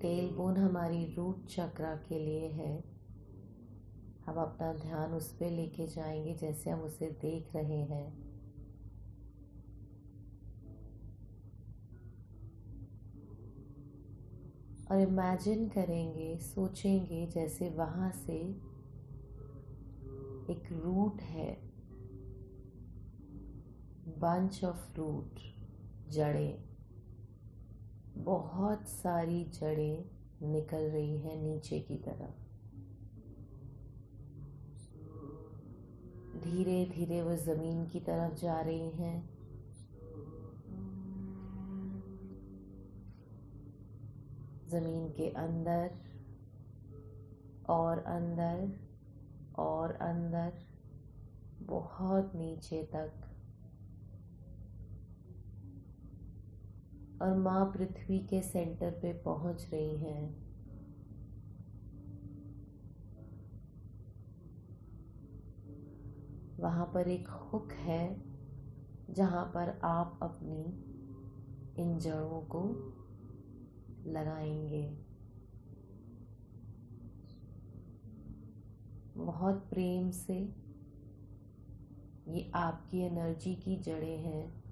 Tell bone हमारी root chakra के लिए है। हम अपना ध्यान उस पर लेके जाएँगे जैसे हम उसे देख रहे हैं। और इमेजिन करेंगे, सोचेंगे जैसे वहाँ से एक रूट है। बंच ऑफ़ रूट जड़ें। बहुत सारी जड़ें निकल रही हैं नीचे की तरफ़। धीरे धीरे वो ज़मीन की तरफ़ जा रही हैं। ज़मीन के अंदर और अंदर और अंदर बहुत नीचे तक और माँ पृथ्वी के सेंटर पे पहुँच रही हैं। वहाँ पर एक हुक है, जहाँ पर आप अपनी इन जड़ों को लगाएँगे। बहुत प्रेम से ये आपकी एनर्जी की जड़ें हैं।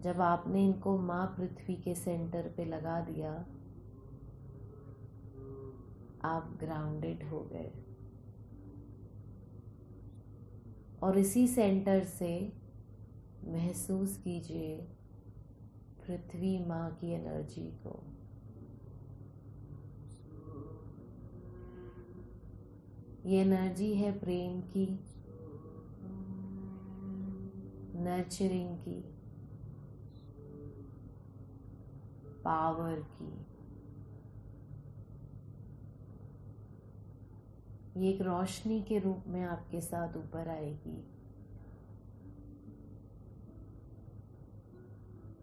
जब आपने इनको माँ पृथ्वी के सेंटर पे लगा दिया, आप ग्राउंडेड हो गए। और इसी सेंटर से महसूस कीजिए पृथ्वी माँ की एनर्जी को। ये एनर्जी है प्रेम की नर्चरिंग की। पावर की। ये एक रोशनी के रूप में आपके साथ ऊपर आएगी।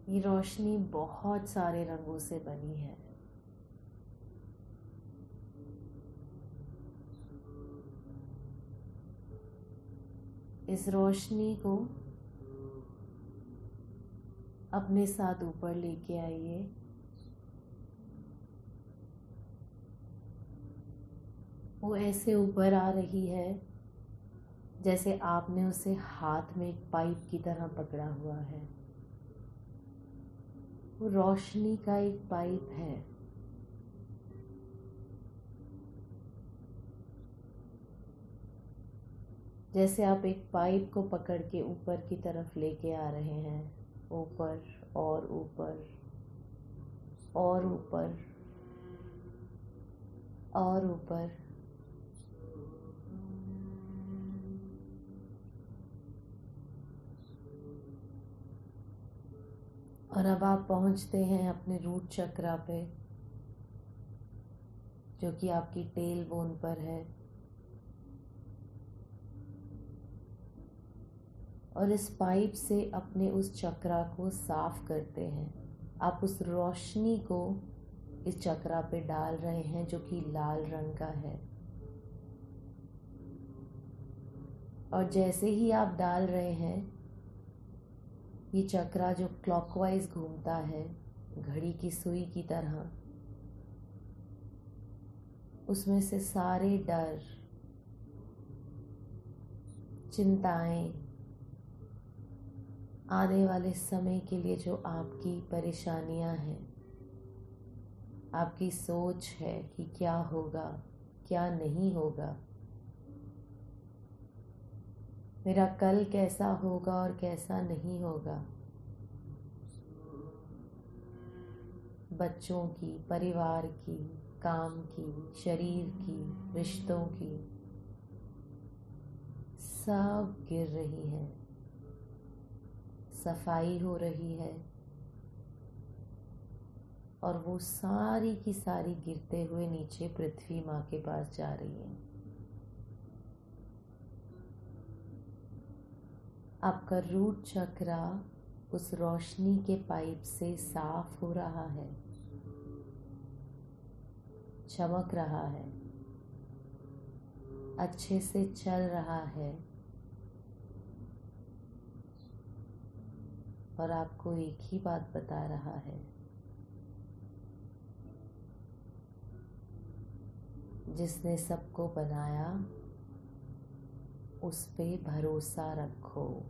ये रोशनी बहुत सारे रंगों से बनी है। इस रोशनी को अपने साथ ऊपर लेके आइए। वो ऐसे ऊपर आ रही है जैसे आपने उसे हाथ में एक पाइप की तरह पकड़ा हुआ है। वो रोशनी का एक पाइप है। जैसे आप एक पाइप को पकड़ के ऊपर की तरफ़ लेके आ रहे हैं, ऊपर और ऊपर और ऊपर और ऊपर। और अब आप पहुँचते हैं अपने रूट चक्रा पे, जो कि आपकी टेल बोन पर है। और इस पाइप से अपने उस चक्रा को साफ़ करते हैं। आप उस रोशनी को इस चक्रा पे डाल रहे हैं, जो कि लाल रंग का है। और जैसे ही आप डाल रहे हैं ये चक्रा जो क्लॉकवाइज घूमता है, घड़ी की सुई की तरह, उसमें से सारे डर, चिंताएँ, आने वाले समय के लिए जो आपकी परेशानियाँ हैं, आपकी सोच है कि क्या होगा, क्या नहीं होगा मेरा कल कैसा होगा और कैसा नहीं होगा। बच्चों की, परिवार की, काम की, शरीर की, रिश्तों की, सब गिर रही है। सफ़ाई हो रही है और वो सारी की सारी गिरते हुए नीचे पृथ्वी माँ के पास जा रही है। आपका रूट चक्रा उस रोशनी के पाइप से साफ़ हो रहा है। चमक रहा है। अच्छे से चल रहा है। और आपको एक ही बात बता रहा है। जिसने सबको बनाया उस पे भरोसा रखो।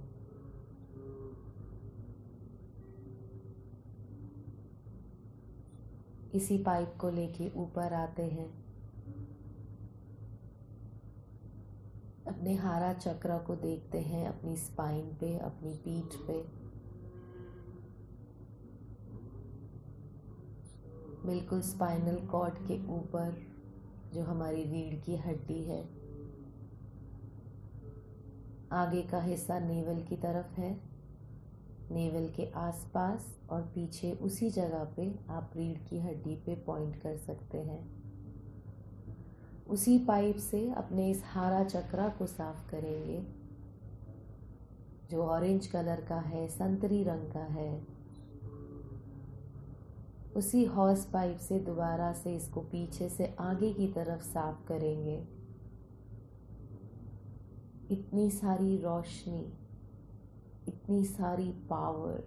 इसी पाइप को लेके ऊपर आते हैं। अपने हारा चक्र को देखते हैं, अपनी स्पाइन पे, अपनी पीठ पे। बिल्कुल स्पाइनल कॉर्ड के ऊपर जो हमारी रीढ़ की हड्डी है। आगे का हिस्सा नेवल की तरफ़ है। नेवल के आसपास और पीछे उसी जगह पे आप रीढ़ की हड्डी पे पॉइंट कर सकते हैं। उसी पाइप से अपने इस हारा चक्रा को साफ़ करेंगे, जो ऑरेंज कलर का है, संतरी रंग का है। उसी हॉर्स पाइप से दोबारा से इसको पीछे से आगे की तरफ़ साफ़ करेंगे। इतनी सारी रोशनी, इतनी सारी पावर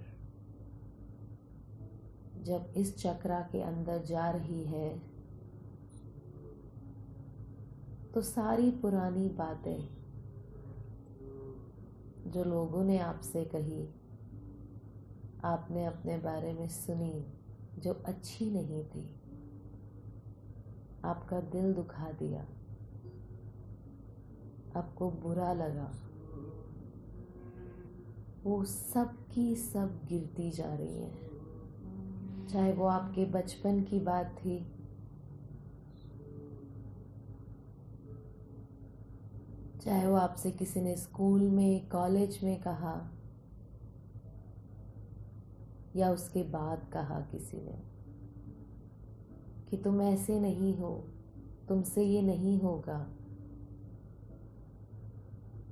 जब इस चक्रा के अंदर जा रही है तो सारी पुरानी बातें जो लोगों ने आपसे कही, आपने अपने बारे में सुनी जो अच्छी नहीं थी, आपका दिल दुखा दिया। आपको बुरा लगा। वो सब की सब गिरती जा रही है। चाहे वो आपके बचपन की बात थी। चाहे वो आपसे किसी ने स्कूल में, कॉलेज में कहा, या उसके बाद कहा किसी ने कि तुम ऐसे नहीं हो, तुमसे ये नहीं होगा।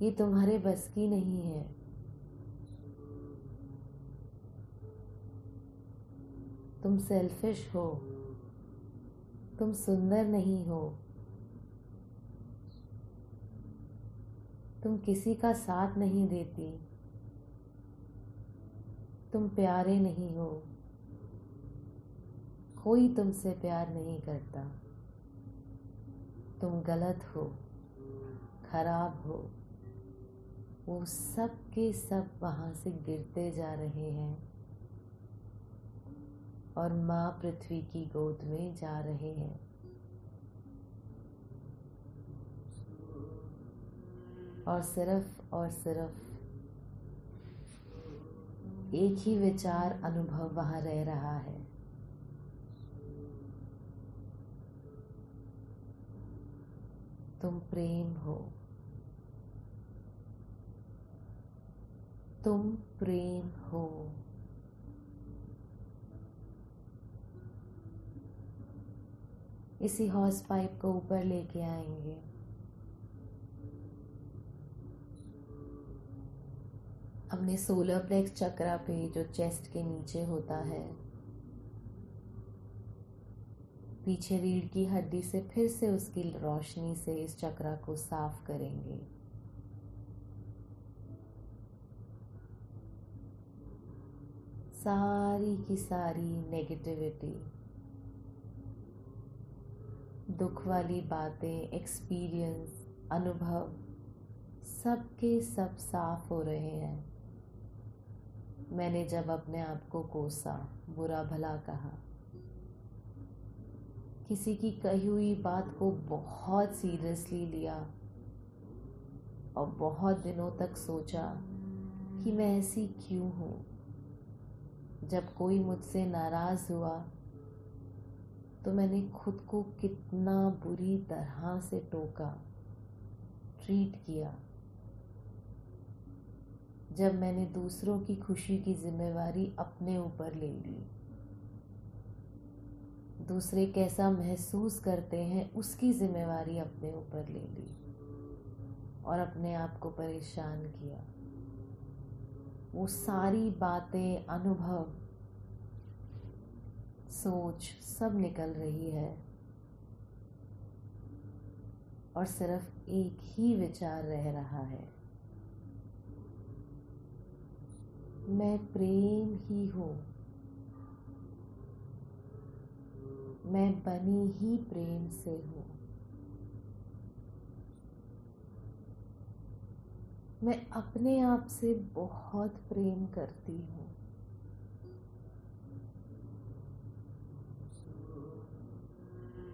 ये तुम्हारे बस की नहीं है। तुम सेल्फिश हो। तुम सुंदर नहीं हो। तुम किसी का साथ नहीं देती। तुम प्यारे नहीं हो। कोई तुमसे प्यार नहीं करता। तुम गलत हो। खराब हो। वो सब के सब वहाँ से गिरते जा रहे हैं और माँ पृथ्वी की गोद में जा रहे हैं। और सिर्फ़ और सिर्फ़ एक ही विचार अनुभव वहाँ रह रहा है। तुम प्रेम हो। तुम प्रेम हो। इसी हॉर्स पाइप को ऊपर लेके आएँगे। अपने सोलर प्लेक्स चक्रा पे जो चेस्ट के नीचे होता है, पीछे रीढ़ की हड्डी से फिर से उसकी रोशनी से इस चक्रा को साफ़ करेंगे। सारी की सारी नेगेटिविटी दुख वाली बातें एक्सपीरियंस अनुभव सब के सब साफ़ हो रहे हैं। मैंने जब अपने आप को कोसा, बुरा भला कहा। किसी की कही हुई बात को बहुत सीरियसली लिया और बहुत दिनों तक सोचा कि मैं ऐसी क्यों हूँ? जब कोई मुझसे नाराज़ हुआ तो मैंने खुद को कितना बुरी तरह से टोका ट्रीट किया। जब मैंने दूसरों की खुशी की जिम्मेवारी अपने ऊपर ले ली, दूसरे कैसा महसूस करते हैं उसकी जिम्मेवारी अपने ऊपर ले ली और अपने आप को परेशान किया। वो सारी बातें, अनुभव, सोच सब निकल रही है। और सिर्फ़ एक ही विचार रह रहा है। मैं प्रेम ही हूँ। मैं बनी ही प्रेम से हूँ। मैं अपने आप से बहुत प्रेम करती हूँ।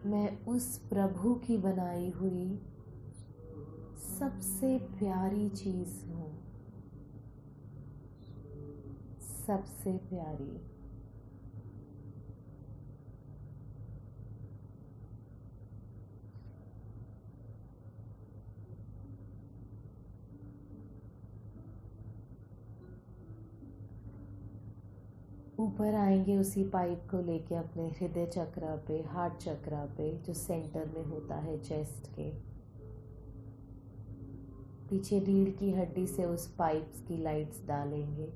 मैं उस प्रभु की बनाई हुई सबसे प्यारी चीज़ हूँ। सबसे प्यारी। ऊपर आएँगे उसी पाइप को लेके अपने हृदय चक्र पे, हार्ट चक्र पे, जो सेंटर में होता है चेस्ट के। पीछे रीढ़ की हड्डी से उस पाइप्स की लाइट्स डालेंगे।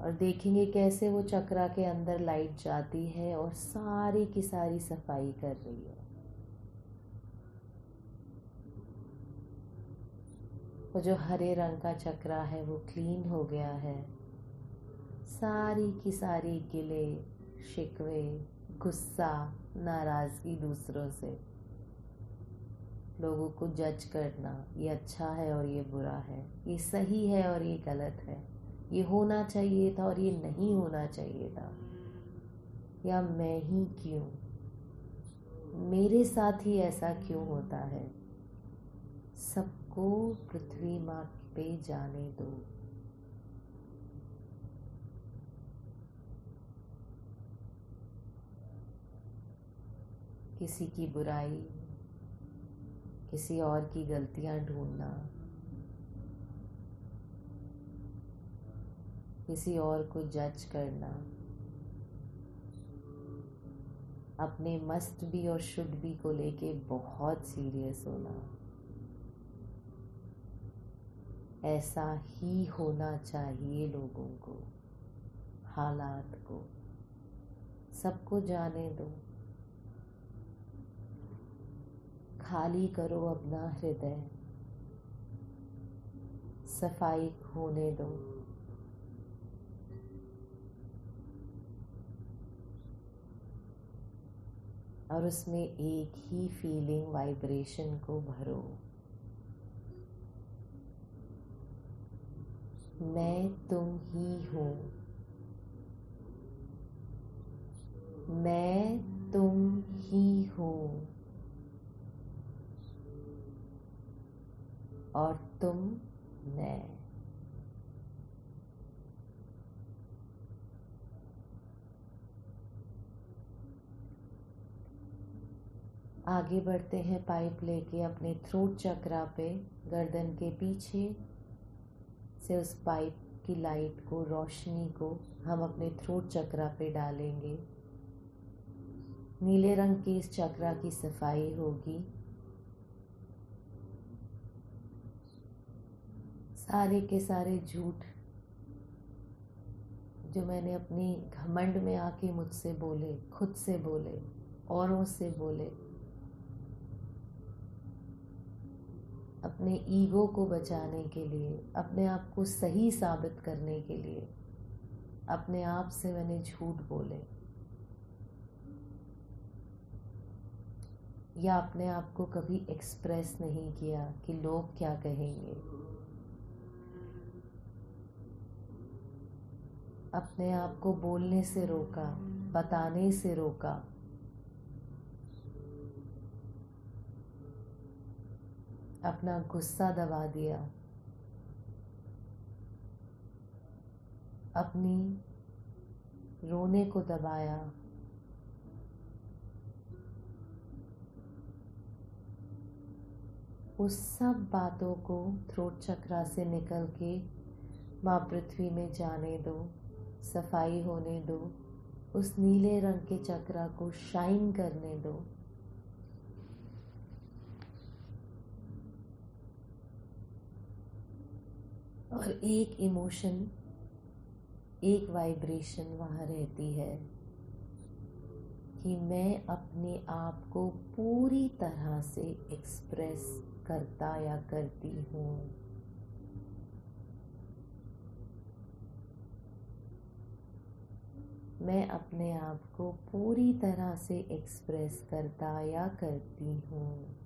और देखेंगे कैसे वो चक्रा के अंदर लाइट जाती है और सारी की सारी सफ़ाई कर रही है। वो जो हरे रंग का चक्रा है वो क्लीन हो गया है। सारी की सारी गिले, शिकवे, गुस्सा, नाराज़गी दूसरों से। लोगों को जज करना, ये अच्छा है और ये बुरा है। ये सही है और ये गलत है। ये होना चाहिए था और ये नहीं होना चाहिए था। या मैं ही क्यों? मेरे साथ ही ऐसा क्यों होता है? सबको पृथ्वी माँ पे जाने दो। किसी की बुराई, किसी और की गलतियाँ ढूंढना, किसी और को जज करना, अपने मस्ट भी और शुड भी को लेके बहुत सीरियस होना। ऐसा ही होना चाहिए लोगों को, हालात को। सबको जाने दो। खाली करो अपना हृदय। सफ़ाई होने दो। और उसमें एक ही फीलिंग वाइब्रेशन को भरो। मैं तुम ही हूँ। मैं तुम ही हूँ। और तुम मैं। आगे बढ़ते हैं पाइप लेके अपने थ्रोट चक्रा पे, गर्दन के पीछे से उस पाइप की लाइट को, रोशनी को हम अपने थ्रोट चक्रा पे डालेंगे। नीले रंग की इस चक्रा की सफ़ाई होगी। सारे के सारे झूठ जो मैंने अपनी घमंड में आके मुझसे बोले, खुद से बोले, औरों से बोले, अपने ईगो को बचाने के लिए, अपने आप को सही साबित करने के लिए, अपने आप से मैंने झूठ बोले। या अपने आप को कभी एक्सप्रेस नहीं किया कि लोग क्या कहेंगे। अपने आप को बोलने से रोका, बताने से रोका। अपना गुस्सा दबा दिया। अपनी रोने को दबाया। उस सब बातों को थ्रोट चक्रा से निकल के माँ पृथ्वी में जाने दो। सफ़ाई होने दो। उस नीले रंग के चक्रा को शाइन करने दो। और एक इमोशन, एक वाइब्रेशन वहाँ रहती है कि मैं अपने आप को पूरी तरह से एक्सप्रेस करता या करती हूँ। मैं अपने आप को पूरी तरह से एक्सप्रेस करता या करती हूँ।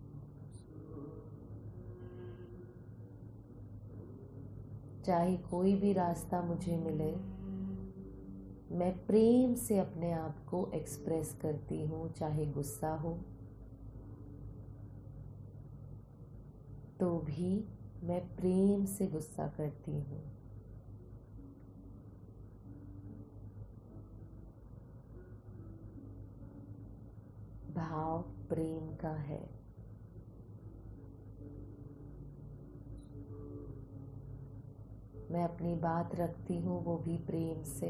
चाहे कोई भी रास्ता मुझे मिले, मैं प्रेम से अपने आप को एक्सप्रेस करती हूँ, चाहे गुस्सा हो। तो भी मैं प्रेम से गुस्सा करती हूँ। भाव प्रेम का है। मैं अपनी बात रखती हूँ, वो भी प्रेम से।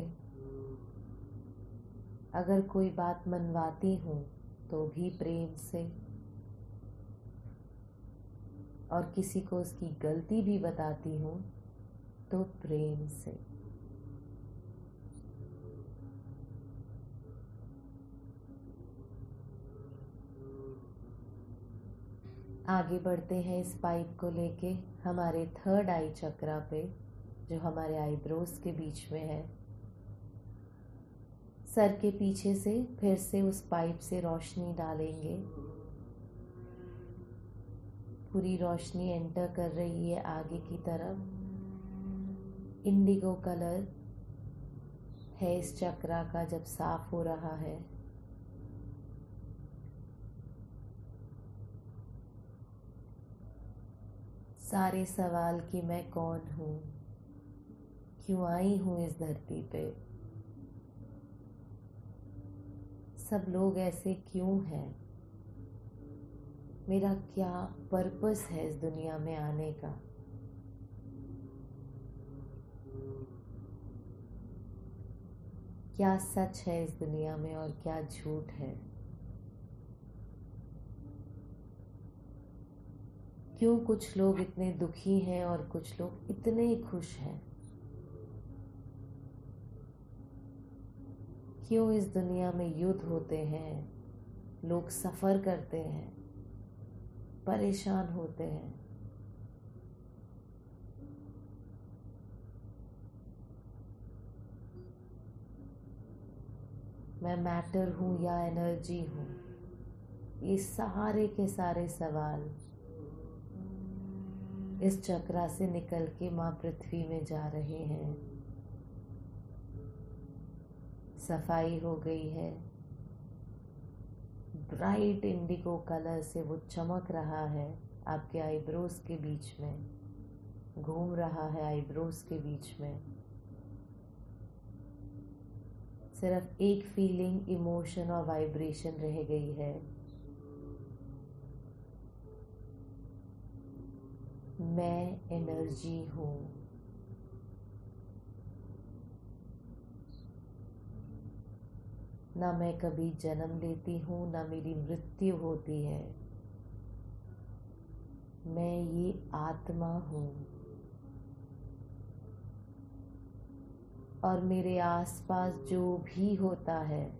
अगर कोई बात मनवाती हूँ तो भी प्रेम से। और किसी को उसकी गलती भी बताती हूँ तो प्रेम से। आगे बढ़ते हैं इस पाइप को लेके हमारे थर्ड आई चक्रा पे, जो हमारे आईब्रोज के बीच में है। सर के पीछे से फिर से उस पाइप से रोशनी डालेंगे। पूरी रोशनी एंटर कर रही है आगे की तरफ़। इंडिगो कलर है इस चक्रा का जब साफ़ हो रहा है। सारे सवाल कि मैं कौन हूँ? क्यों आई हूँ इस धरती पे? सब लोग ऐसे क्यों हैं? मेरा क्या पर्पस है इस दुनिया में आने का? क्या सच है इस दुनिया में और क्या झूठ है? क्यों कुछ लोग इतने दुखी हैं और कुछ लोग इतने ही खुश हैं? क्यों इस दुनिया में युद्ध होते हैं, लोग सफ़र करते हैं, परेशान होते हैं? मैं मैटर हूँ या एनर्जी हूँ? ये सारे के सारे सवाल इस चक्रा से निकल के माँ पृथ्वी में जा रहे हैं। सफ़ाई हो गई है। ब्राइट इंडिगो कलर से वो चमक रहा है आपके आईब्रोज के बीच में। घूम रहा है आईब्रोज के बीच में। सिर्फ़ एक फीलिंग, इमोशन और वाइब्रेशन रह गई है। मैं एनर्जी हूँ। ना मैं कभी जन्म लेती हूँ, ना मेरी मृत्यु होती है। मैं ये आत्मा हूँ। और मेरे आसपास जो भी होता है,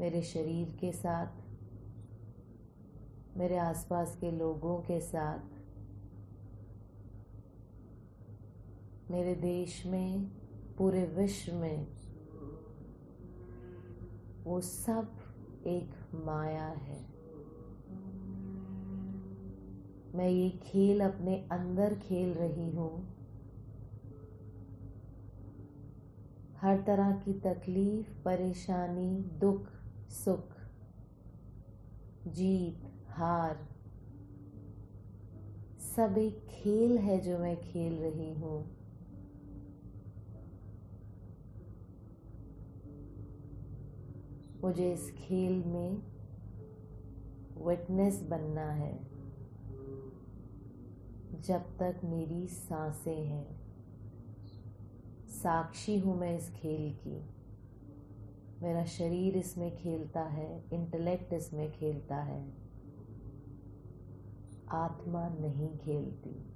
मेरे शरीर के साथ, मेरे आसपास के लोगों के साथ मेरे देश में, पूरे विश्व में, वो सब एक माया है। मैं ये खेल अपने अंदर खेल रही हूँ। हर तरह की तकलीफ़, परेशानी, दुख, सुख, जीत, हार, सब एक खेल है जो मैं खेल रही हूँ। मुझे इस खेल में विटनेस बनना है। जब तक मेरी साँसें हैं। साक्षी हूँ मैं इस खेल की। मेरा शरीर इसमें खेलता है इंटेलेक्ट इसमें खेलता है। आत्मा नहीं खेलती।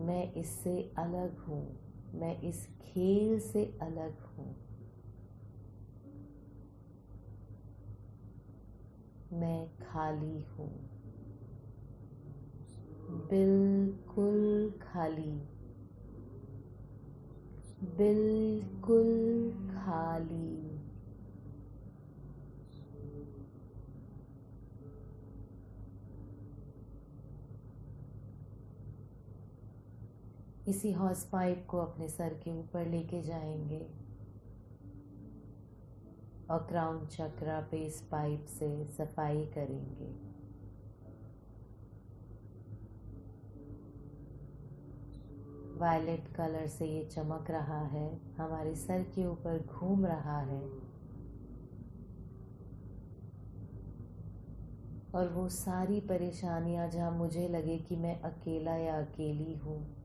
मैं इससे अलग हूँ। मैं इस खेल से अलग हूँ। मैं खाली हूँ। बिल्कुल खाली। बिल्कुल खाली। इसी हॉस पाइप को अपने सर के ऊपर लेके जाएँगे। और क्राउन चक्रा पे इस पाइप से सफ़ाई करेंगे। वायलेट कलर से ये चमक रहा है, हमारे सर के ऊपर घूम रहा है। और वो सारी परेशानियाँ जहाँ मुझे लगे कि मैं अकेला या अकेली हूँ।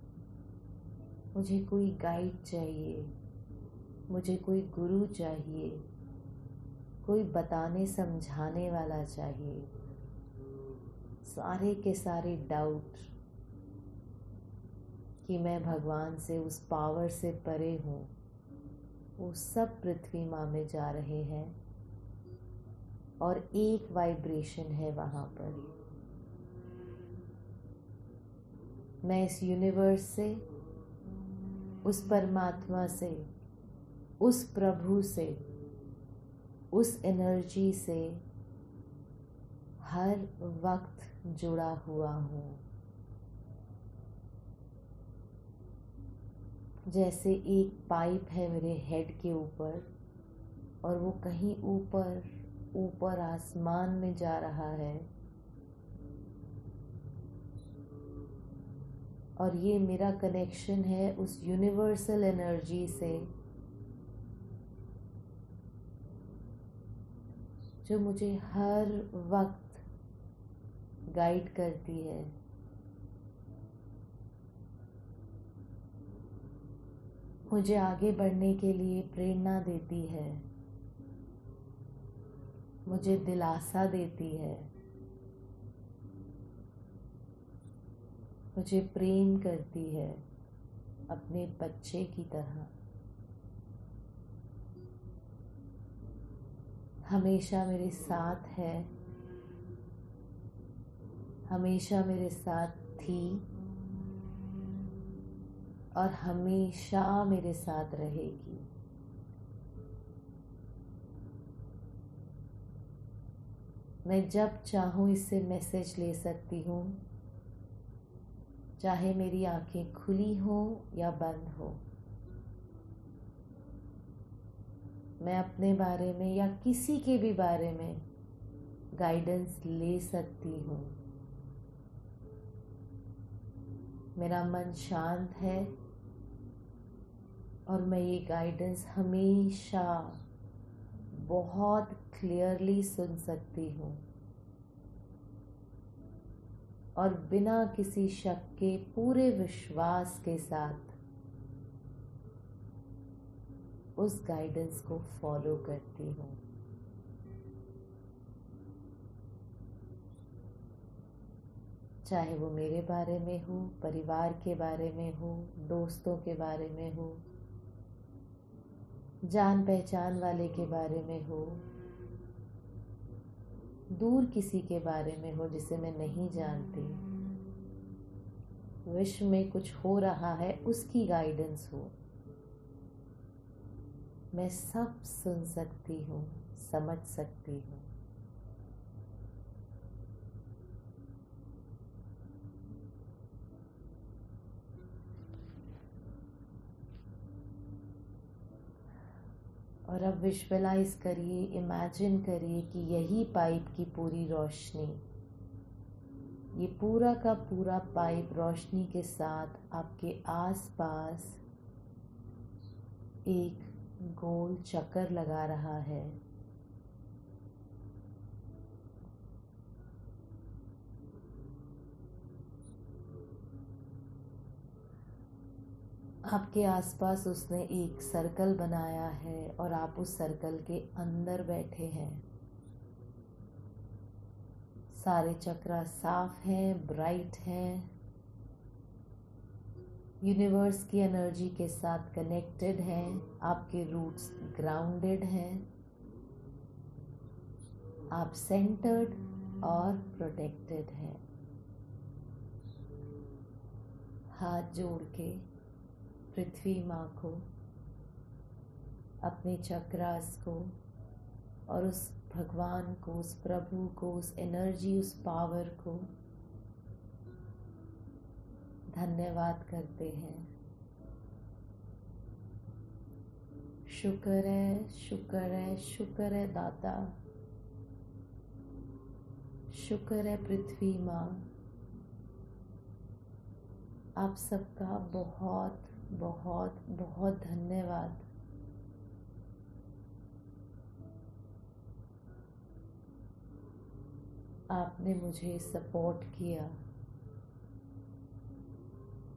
मुझे कोई गाइड चाहिए, मुझे कोई गुरु चाहिए, कोई बताने, समझाने वाला चाहिए। सारे के सारे डाउट कि मैं भगवान से, उस पावर से परे हूँ, वो सब पृथ्वी माँ में जा रहे हैं और एक वाइब्रेशन है वहाँ पर। मैं इस यूनिवर्स से उस परमात्मा से, उस प्रभु से, उस एनर्जी से हर वक्त जुड़ा हुआ हूँ। जैसे एक पाइप है मेरे हेड के ऊपर और वो कहीं ऊपर ऊपर आसमान में जा रहा है और ये मेरा कनेक्शन है उस यूनिवर्सल एनर्जी से। जो मुझे हर वक्त गाइड करती है। मुझे आगे बढ़ने के लिए प्रेरणा देती है। मुझे दिलासा देती है। मुझे प्रेम करती है अपने बच्चे की तरह। हमेशा मेरे साथ है। हमेशा मेरे साथ थी। और हमेशा मेरे साथ रहेगी। मैं जब चाहूँ इससे मैसेज ले सकती हूँ। चाहे मेरी आँखें खुली हो या बंद हो। मैं अपने बारे में या किसी के भी बारे में गाइडेंस ले सकती हूँ। मेरा मन शांत है और मैं ये गाइडेंस हमेशा बहुत क्लियरली सुन सकती हूँ। और बिना किसी शक के पूरे विश्वास के साथ उस गाइडेंस को फॉलो करती हूँ। चाहे वो मेरे बारे में हो, परिवार के बारे में हो, दोस्तों के बारे में हो, जान पहचान वाले के बारे में हो दूर किसी के बारे में हो जिसे मैं नहीं जानती। विश्व में कुछ हो रहा है, उसकी गाइडेंस हो। मैं सब सुन सकती हूँ, समझ सकती हूँ। और अब विजुअलाइज करिए इमेजिन करिए कि यही पाइप की पूरी रोशनी। ये पूरा का पूरा पाइप रोशनी के साथ आपके आसपास एक गोल चक्कर लगा रहा है। आपके आसपास उसने एक सर्कल बनाया है और आप उस सर्कल के अंदर बैठे हैं। सारे चक्रा साफ़ हैं, ब्राइट हैं। यूनिवर्स की एनर्जी के साथ कनेक्टेड हैं, आपके रूट्स ग्राउंडेड हैं। आप सेंटर्ड और प्रोटेक्टेड हैं। हाथ जोड़ के पृथ्वी माँ को, अपने चक्रास को और उस भगवान को, उस प्रभु को, उस एनर्जी उस पावर को धन्यवाद करते हैं। शुक्र है शुक्र है शुक्र है दाता। शुक्र है पृथ्वी माँ। आप सबका बहुत बहुत बहुत धन्यवाद। आपने मुझे सपोर्ट किया।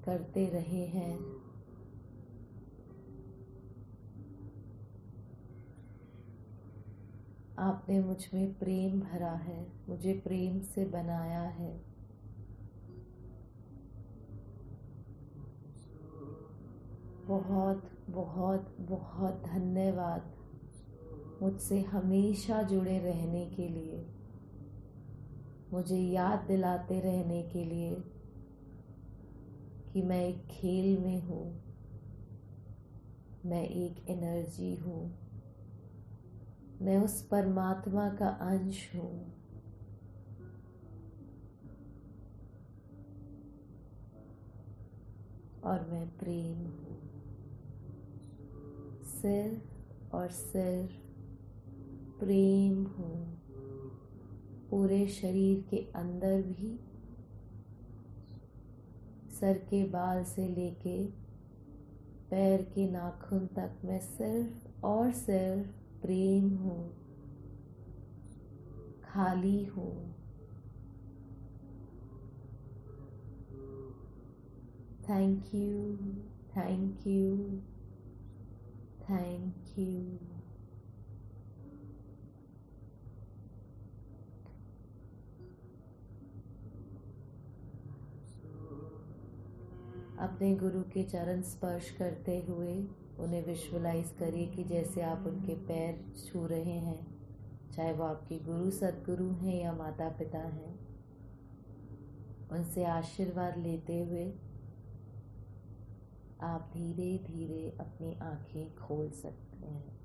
करते रहे हैं। आपने मुझमें प्रेम भरा है, मुझे प्रेम से बनाया है। बहुत बहुत बहुत धन्यवाद मुझसे हमेशा जुड़े रहने के लिए, मुझे याद दिलाते रहने के लिए कि मैं एक खेल में हूँ, मैं एक एनर्जी हूँ, मैं उस परमात्मा का अंश हूँ। और मैं प्रेम हूँ। सिर्फ़ और सिर्फ़ प्रेम हूँ। पूरे शरीर के अंदर भी सर के बाल से लेके पैर के नाखून तक मैं सिर्फ़ और सिर्फ़ प्रेम हूँ, खाली हूँ। Thank you thank you thank you अपने गुरु के चरण स्पर्श करते हुए उन्हें विजुअलाइज करिए कि जैसे आप उनके पैर छू रहे हैं, चाहे वो आपके गुरु, सदगुरु हैं या माता पिता हैं, उनसे आशीर्वाद लेते हुए आप धीरे धीरे अपनी आँखें खोल सकते हैं।